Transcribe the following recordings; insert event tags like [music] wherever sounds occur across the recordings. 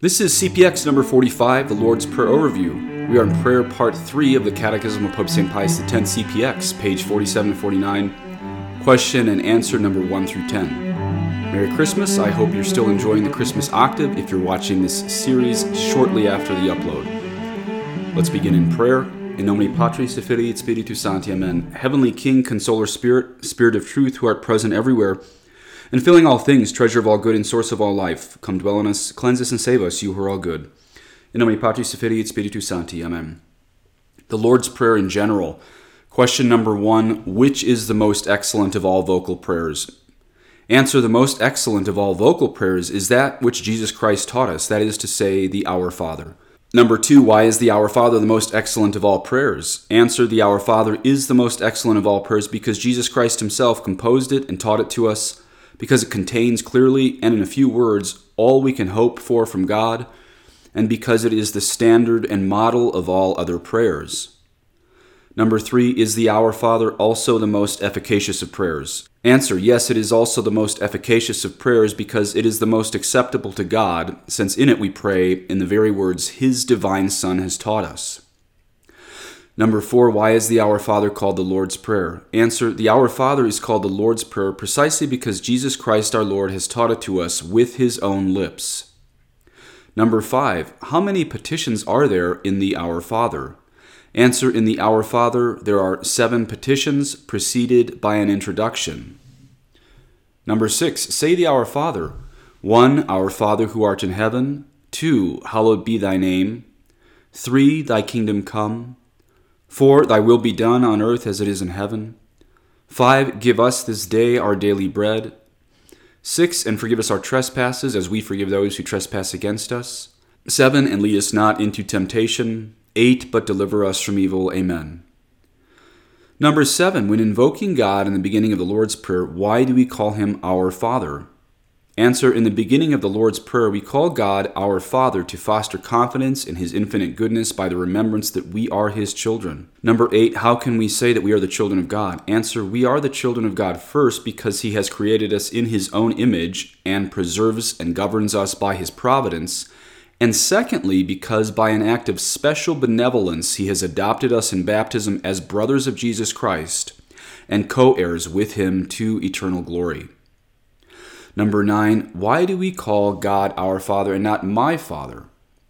This is CPX number 45, the Lord's Prayer Overview. We are in prayer part 3 of the Catechism of Pope St. Pius X, CPX, page 47 and 49, question and answer number 1 through 10. Merry Christmas. I hope you're still enjoying the Christmas octave if you're watching this series shortly after the upload. Let's begin in prayer. In nomine Patris et Filii et Spiritus Sancti. Amen. Heavenly King, Consoler Spirit, Spirit of Truth, who art present everywhere, and filling all things, treasure of all good and source of all life, come dwell in us, cleanse us and save us, you who are all good. In nomine Patris et et Spiritus Sancti. Amen. The Lord's Prayer in general. Question number one Which is the most excellent of all vocal prayers? Answer The most excellent of all vocal prayers is that which Jesus Christ taught us, that is to say, the Our Father. Number two, why is the Our Father the most excellent of all prayers? Answer The Our Father is the most excellent of all prayers because Jesus Christ Himself composed it and taught it to us, because it contains clearly and in a few words all we can hope for from God, and because it is the standard and model of all other prayers. Number three, is the Our Father also the most efficacious of prayers? Answer, yes, it is also the most efficacious of prayers because it is the most acceptable to God, since in it we pray in the very words His divine Son has taught us. Number four, why is the Our Father called the Lord's Prayer? Answer, the Our Father is called the Lord's Prayer precisely because Jesus Christ our Lord has taught it to us with His own lips. Number five, how many petitions are there in the Our Father? Answer In the Our Father, there are seven petitions preceded by an introduction. Number six, say the Our Father. One, Our Father who art in heaven. Two, hallowed be thy name. Three, thy kingdom come. Four, thy will be done on earth as it is in heaven. Five, give us this day our daily bread. Six, and forgive us our trespasses as we forgive those who trespass against us. Seven, and lead us not into temptation. 8 But deliver us from evil. Amen. Number 7. When invoking God in the beginning of the Lord's Prayer, why do we call him our Father? Answer In the beginning of the Lord's Prayer, we call God our Father to foster confidence in his infinite goodness by the remembrance that we are his children. Number 8. How can we say that we are the children of God? Answer We are the children of God first because he has created us in his own image and preserves and governs us by his providence and secondly, because by an act of special benevolence he has adopted us in baptism as brothers of Jesus Christ and co heirs with him to eternal glory. Number nine, why do we call God our Father and not my Father?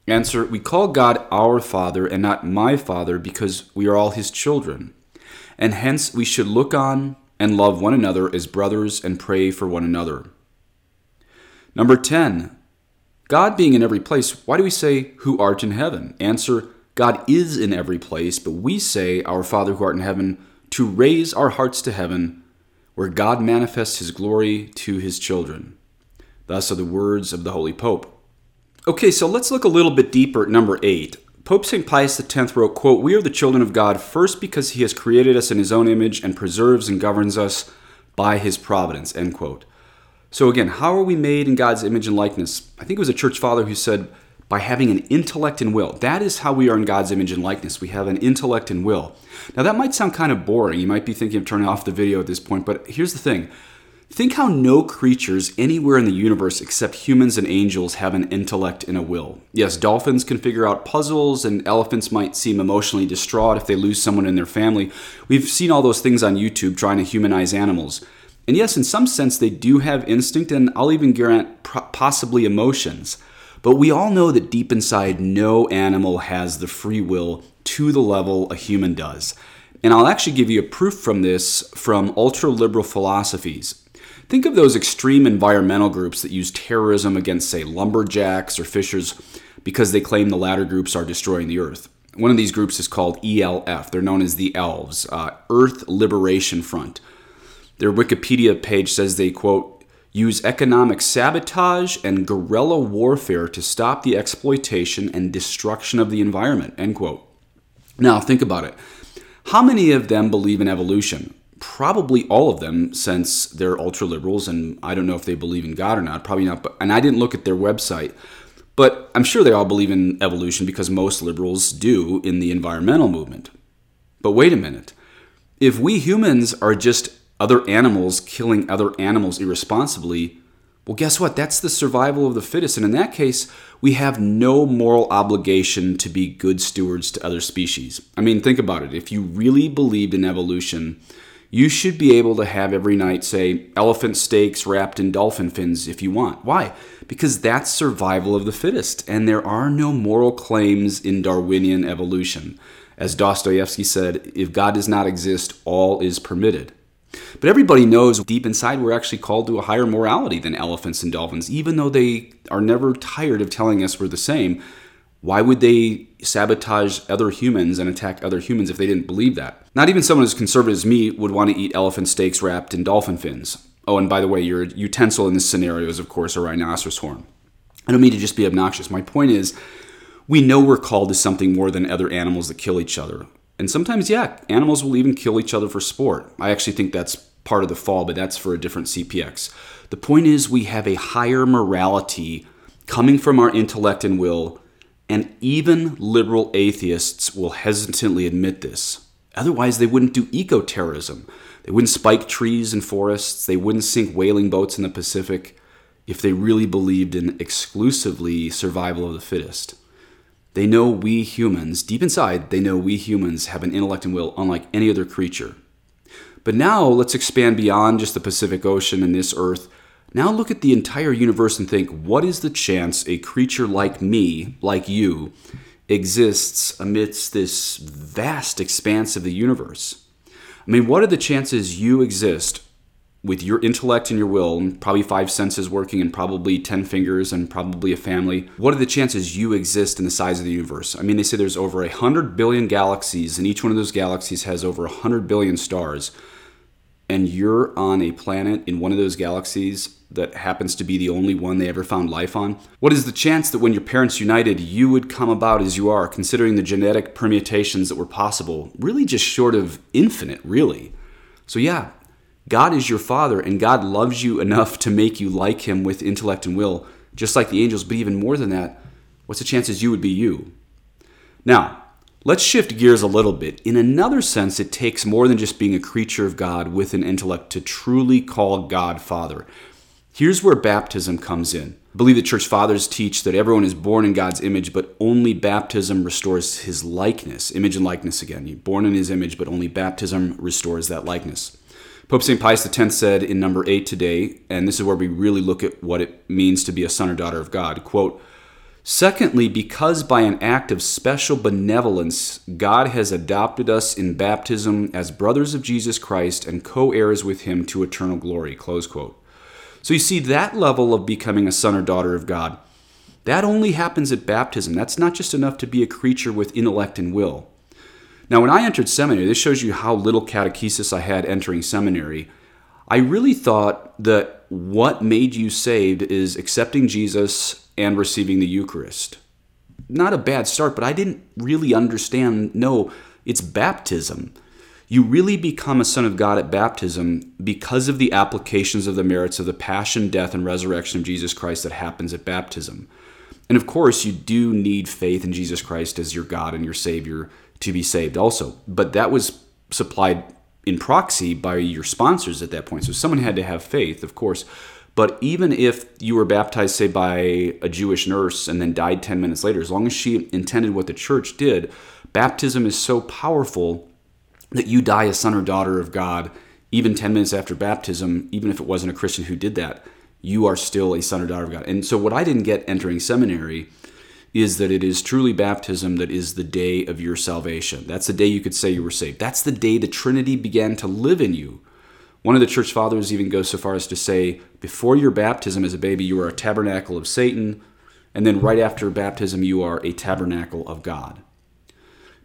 Answer We call God our Father and not my Father because we are all his children, and hence we should look on and love one another as brothers and pray for one another. Number 10, God being in every place, why do we say, Who art in heaven? Answer, God is in every place, but we say, Our Father who art in heaven, to raise our hearts to heaven, where God manifests his glory to his children. Thus are the words of the Holy Pope. Okay, so let's look a little bit deeper at number eight. Pope St. Pius X wrote, quote, We are the children of God first because he has created us in his own image and preserves and governs us by his providence, end quote. So, again, how are we made in God's image and likeness? I think it was a church father who said, by having an intellect and will. That is how we are in God's image and likeness. We have an intellect and will. Now, that might sound kind of boring. You might be thinking of turning off the video at this point, but here's the thing. Think how no creatures anywhere in the universe except humans and angels have an intellect and a will. Yes, dolphins can figure out puzzles, and elephants might seem emotionally distraught if they lose someone in their family. We've seen all those things on YouTube trying to humanize animals. And yes, in some sense, they do have instinct, and I'll even grant possibly emotions. But we all know that deep inside, no animal has the free will to the level a human does. And I'll actually give you a proof from this from ultra liberal philosophies. Think of those extreme environmental groups that use terrorism against, say, lumberjacks or fishers because they claim the latter groups are destroying the earth. One of these groups is called ELF. They're known as the Elves, uh, Earth Liberation Front. Their Wikipedia page says they, quote, use economic sabotage and guerrilla warfare to stop the exploitation and destruction of the environment, end quote. Now, think about it. How many of them believe in evolution? Probably all of them, since they're ultra liberals, and I don't know if they believe in God or not. Probably not. But, and I didn't look at their website, but I'm sure they all believe in evolution because most liberals do in the environmental movement. But wait a minute. If we humans are just other animals killing other animals irresponsibly, Well, guess what? That's the survival of the fittest. And in that case, we have no moral obligation to be good stewards to other species. I mean, think about it. If you really believed in evolution, you should be able to have every night, say, elephant steaks wrapped in dolphin fins if you want. Why? Because that's survival of the fittest, and there are no moral claims in Darwinian evolution. As Dostoevsky said, if God does not exist, all is permitted. But everybody knows deep inside we're actually called to a higher morality than elephants and dolphins, even though they are never tired of telling us we're the same. Why would they sabotage other humans and attack other humans if they didn't believe that? Not even someone as conservative as me would want to eat elephant steaks wrapped in dolphin fins. Oh, and by the way, your utensil in this scenario is, of course, a rhinoceros horn. I don't mean to just be obnoxious. My point is, we know we're called to something more than other animals that kill each other. And sometimes, yeah, animals will even kill each other for sport. I actually think that's part of the fall, but that's for a different CPX. The point is, we have a higher morality coming from our intellect and will and even liberal atheists will hesitantly admit this. Otherwise, they wouldn't do eco terrorism. They wouldn't spike trees and forests. They wouldn't sink whaling boats in the Pacific if they really believed in exclusively survival of the fittest. They know we humans, deep inside, they know we humans have an intellect and will unlike any other creature. But now let's expand beyond just the Pacific Ocean and this Earth now look at the entire universe and think what is the chance a creature like me, like you, exists amidst this vast expanse of the universe? I mean, what are the chances you exist with your intellect and your will, and probably five senses working, and probably 10 fingers, and probably a family? What are the chances you exist in the size of the universe? I mean, they say there's over 100 billion galaxies, and each one of those galaxies has over 100 billion stars and you're on a planet in one of those galaxies that happens to be the only one they ever found life on? What is the chance that when your parents united, you would come about as you are, considering the genetic permutations that were possible? Really, just short of infinite, really. So, yeah, God is your Father, and God loves you enough to make you like Him with intellect and will, just like the angels, but even more than that, what's the chances you would be you? Now, Let's shift gears a little bit. In another sense, it takes more than just being a creature of God with an intellect to truly call God Father. Here's where baptism comes in. I believe the church fathers teach that everyone is born in God's image, but only baptism restores his likeness. Image and likeness again. You're born in his image, but only baptism restores that likeness. Pope St. Pius X said in number 8 today, and this is where we really look at what it means to be a son or daughter of God, quote, Secondly, because by an act of special benevolence, God has adopted us in baptism as brothers of Jesus Christ and co heirs with him to eternal glory. Close quote. So you see, that level of becoming a son or daughter of God, that only happens at baptism. That's not just enough to be a creature with intellect and will. Now, when I entered seminary, this shows you how little catechesis I had entering seminary. I really thought that what made you saved is accepting Jesus and receiving the Eucharist. Not a bad start, but I didn't really understand. No, it's baptism. You really become a son of God at baptism because of the applications of the merits of the passion, death, and resurrection of Jesus Christ that happens at baptism. And of course, you do need faith in Jesus Christ as your God and your Savior to be saved also. But that was supplied in proxy by your sponsors at that point. So someone had to have faith, of course. But even if you were baptized, say, by a Jewish nurse and then died 10 minutes later, as long as she intended what the church did, baptism is so powerful that you die a son or daughter of God even 10 minutes after baptism, even if it wasn't a Christian who did that, you are still a son or daughter of God. And so, what I didn't get entering seminary is that it is truly baptism that is the day of your salvation. That's the day you could say you were saved. That's the day the Trinity began to live in you. One of the church fathers even goes so far as to say, before your baptism as a baby, you are a tabernacle of Satan, and then right after baptism, you are a tabernacle of God.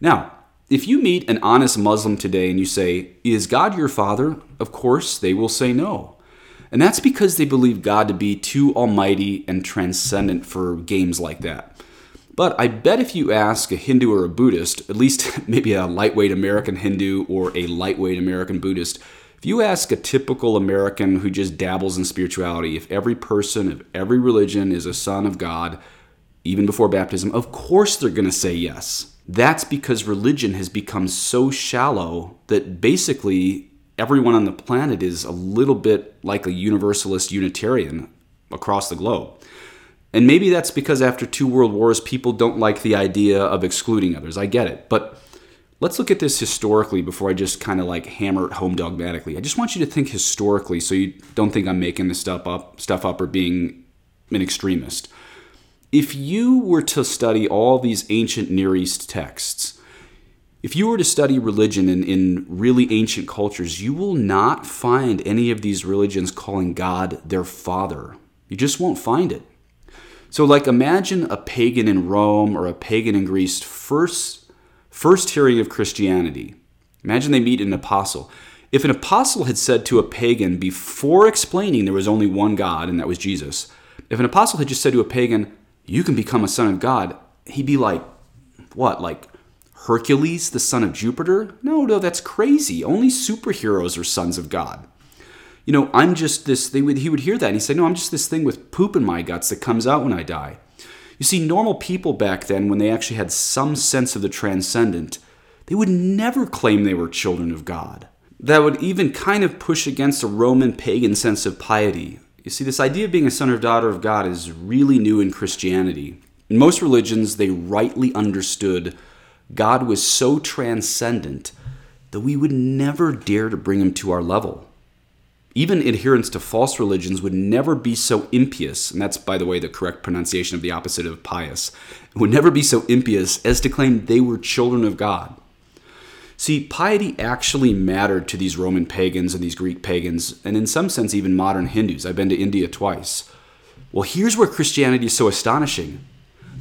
Now, if you meet an honest Muslim today and you say, Is God your father? Of course, they will say no. And that's because they believe God to be too almighty and transcendent for games like that. But I bet if you ask a Hindu or a Buddhist, at least [laughs] maybe a lightweight American Hindu or a lightweight American Buddhist, if you ask a typical American who just dabbles in spirituality, if every person of every religion is a son of God, even before baptism, of course they're going to say yes. That's because religion has become so shallow that basically everyone on the planet is a little bit like a universalist Unitarian. across the globe. And maybe that's because after two world wars, people don't like the idea of excluding others. I get it. But let's look at this historically before I just kind of like hammer it home dogmatically. I just want you to think historically so you don't think I'm making this stuff up, stuff up or being an extremist. If you were to study all these ancient Near East texts, if you were to study religion in, in really ancient cultures, you will not find any of these religions calling God their father. You just won't find it. So, like, imagine a pagan in Rome or a pagan in Greece first, first hearing of Christianity. Imagine they meet an apostle. If an apostle had said to a pagan before explaining there was only one God and that was Jesus, if an apostle had just said to a pagan, You can become a son of God, he'd be like, What? Like, Hercules, the son of Jupiter? No, no, that's crazy. Only superheroes are sons of God. You know, I'm just this. Would he would hear that and he'd say, "No, I'm just this thing with poop in my guts that comes out when I die." You see, normal people back then, when they actually had some sense of the transcendent, they would never claim they were children of God. That would even kind of push against a Roman pagan sense of piety. You see, this idea of being a son or daughter of God is really new in Christianity. In most religions, they rightly understood God was so transcendent that we would never dare to bring him to our level. Even adherents to false religions would never be so impious, and that's, by the way, the correct pronunciation of the opposite of pious, would never be so impious as to claim they were children of God. See, piety actually mattered to these Roman pagans and these Greek pagans, and in some sense, even modern Hindus. I've been to India twice. Well, here's where Christianity is so astonishing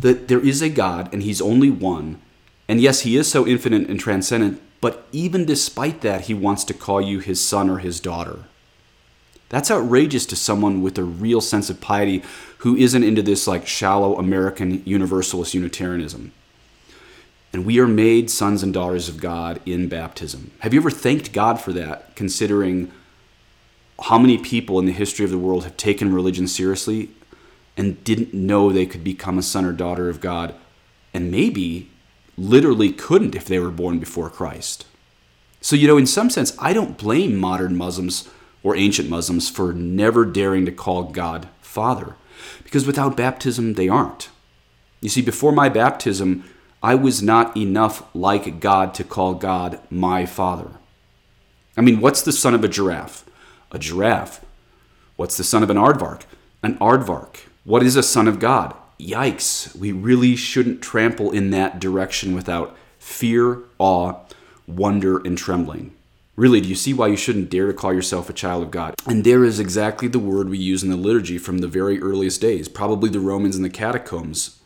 that there is a God, and He's only one, and yes, he is so infinite and transcendent, but even despite that, he wants to call you his son or his daughter. That's outrageous to someone with a real sense of piety who isn't into this like shallow American universalist Unitarianism. And we are made sons and daughters of God in baptism. Have you ever thanked God for that, considering how many people in the history of the world have taken religion seriously and didn't know they could become a son or daughter of God and maybe literally couldn't if they were born before Christ. So, you know, in some sense, I don't blame modern Muslims or ancient Muslims for never daring to call God Father, because without baptism, they aren't. You see, before my baptism, I was not enough like God to call God my Father. I mean, what's the son of a giraffe? A giraffe. What's the son of an aardvark? An aardvark. What is a son of God? yikes, we really shouldn't trample in that direction without fear, awe, wonder, and trembling. Really, do you see why you shouldn't dare to call yourself a child of God? And there is exactly the word we use in the liturgy from the very earliest days. Probably the Romans in the catacombs,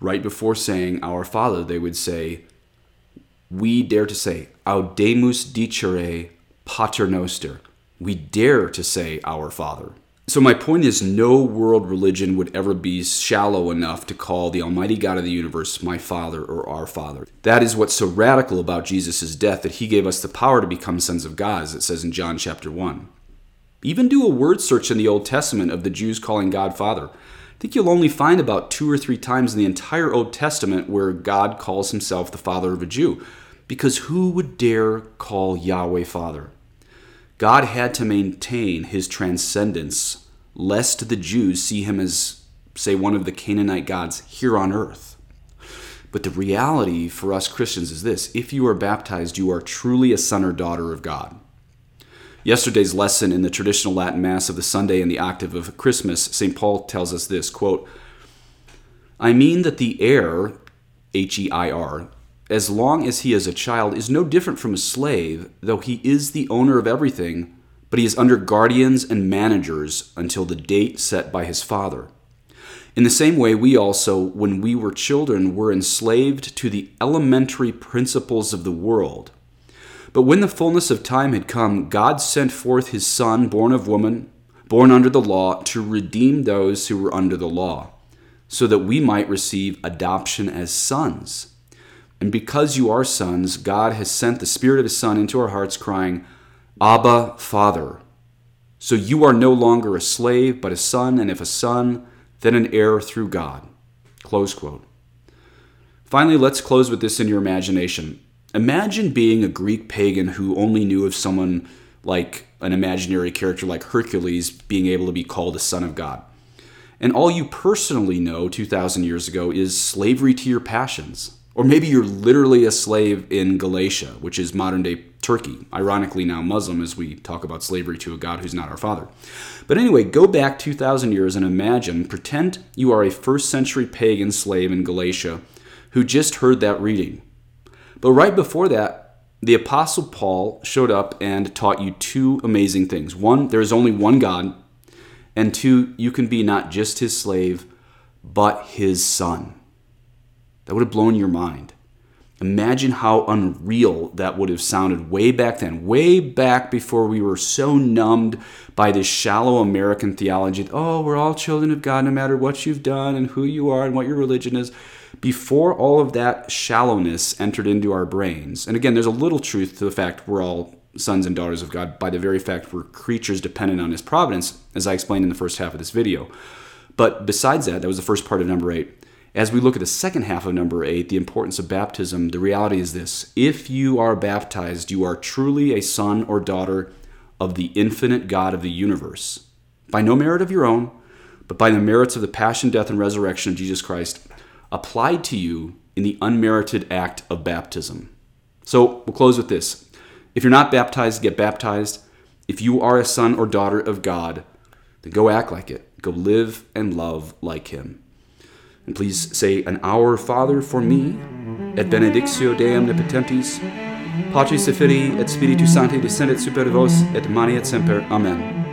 right before saying Our Father, they would say, We dare to say, Audemus dicere Pater Noster. We dare to say Our Father. So, my point is, no world religion would ever be shallow enough to call the Almighty God of the universe my Father or our Father. That is what's so radical about Jesus' death, that he gave us the power to become sons of God, as it says in John chapter 1. Even do a word search in the Old Testament of the Jews calling God Father. I think you'll only find about two or three times in the entire Old Testament where God calls himself the Father of a Jew. Because who would dare call Yahweh Father? God had to maintain his transcendence, lest the Jews see him as, say, one of the Canaanite gods here on earth. But the reality for us Christians is this if you are baptized, you are truly a son or daughter of God. Yesterday's lesson in the traditional Latin Mass of the Sunday and the octave of Christmas, St. Paul tells us this quote, I mean that the heir, H E I R, as long as he is a child, is no different from a slave, though he is the owner of everything, but he is under guardians and managers until the date set by his father. In the same way, we also, when we were children, were enslaved to the elementary principles of the world. But when the fullness of time had come, God sent forth his Son, born of woman, born under the law, to redeem those who were under the law, so that we might receive adoption as sons. And because you are sons, God has sent the Spirit of His Son into our hearts, crying, Abba, Father. So you are no longer a slave, but a son, and if a son, then an heir through God. Close quote. Finally, let's close with this in your imagination. Imagine being a Greek pagan who only knew of someone like an imaginary character like Hercules being able to be called a son of God. And all you personally know 2,000 years ago is slavery to your passions. Or maybe you're literally a slave in Galatia, which is modern day Turkey, ironically now Muslim as we talk about slavery to a God who's not our Father. But anyway, go back 2,000 years and imagine, pretend you are a first century pagan slave in Galatia who just heard that reading. But right before that, the Apostle Paul showed up and taught you two amazing things. One, there is only one God, and two, you can be not just his slave, but his son. That would have blown your mind. Imagine how unreal that would have sounded way back then, way back before we were so numbed by this shallow American theology. that, Oh, we're all children of God no matter what you've done and who you are and what your religion is. Before all of that shallowness entered into our brains, and again, there's a little truth to the fact we're all sons and daughters of God by the very fact we're creatures dependent on His providence, as I explained in the first half of this video. But besides that, that was the first part of number eight as we look at the second half of number eight, the importance of baptism, the reality is this if you are baptized, you are truly a son or daughter of the infinite God of the universe, by no merit of your own, but by the merits of the passion, death, and resurrection of Jesus Christ, applied to you in the unmerited act of baptism. So we'll close with this. If you're not baptized, get baptized. If you are a son or daughter of God, then go act like it. Go live and love like Him. And please say an Our Father for me, et benedictio Dei omnipotentis, Patris et Filii et Spiritus Sancti descendet super vos, et maneat et semper. Amen.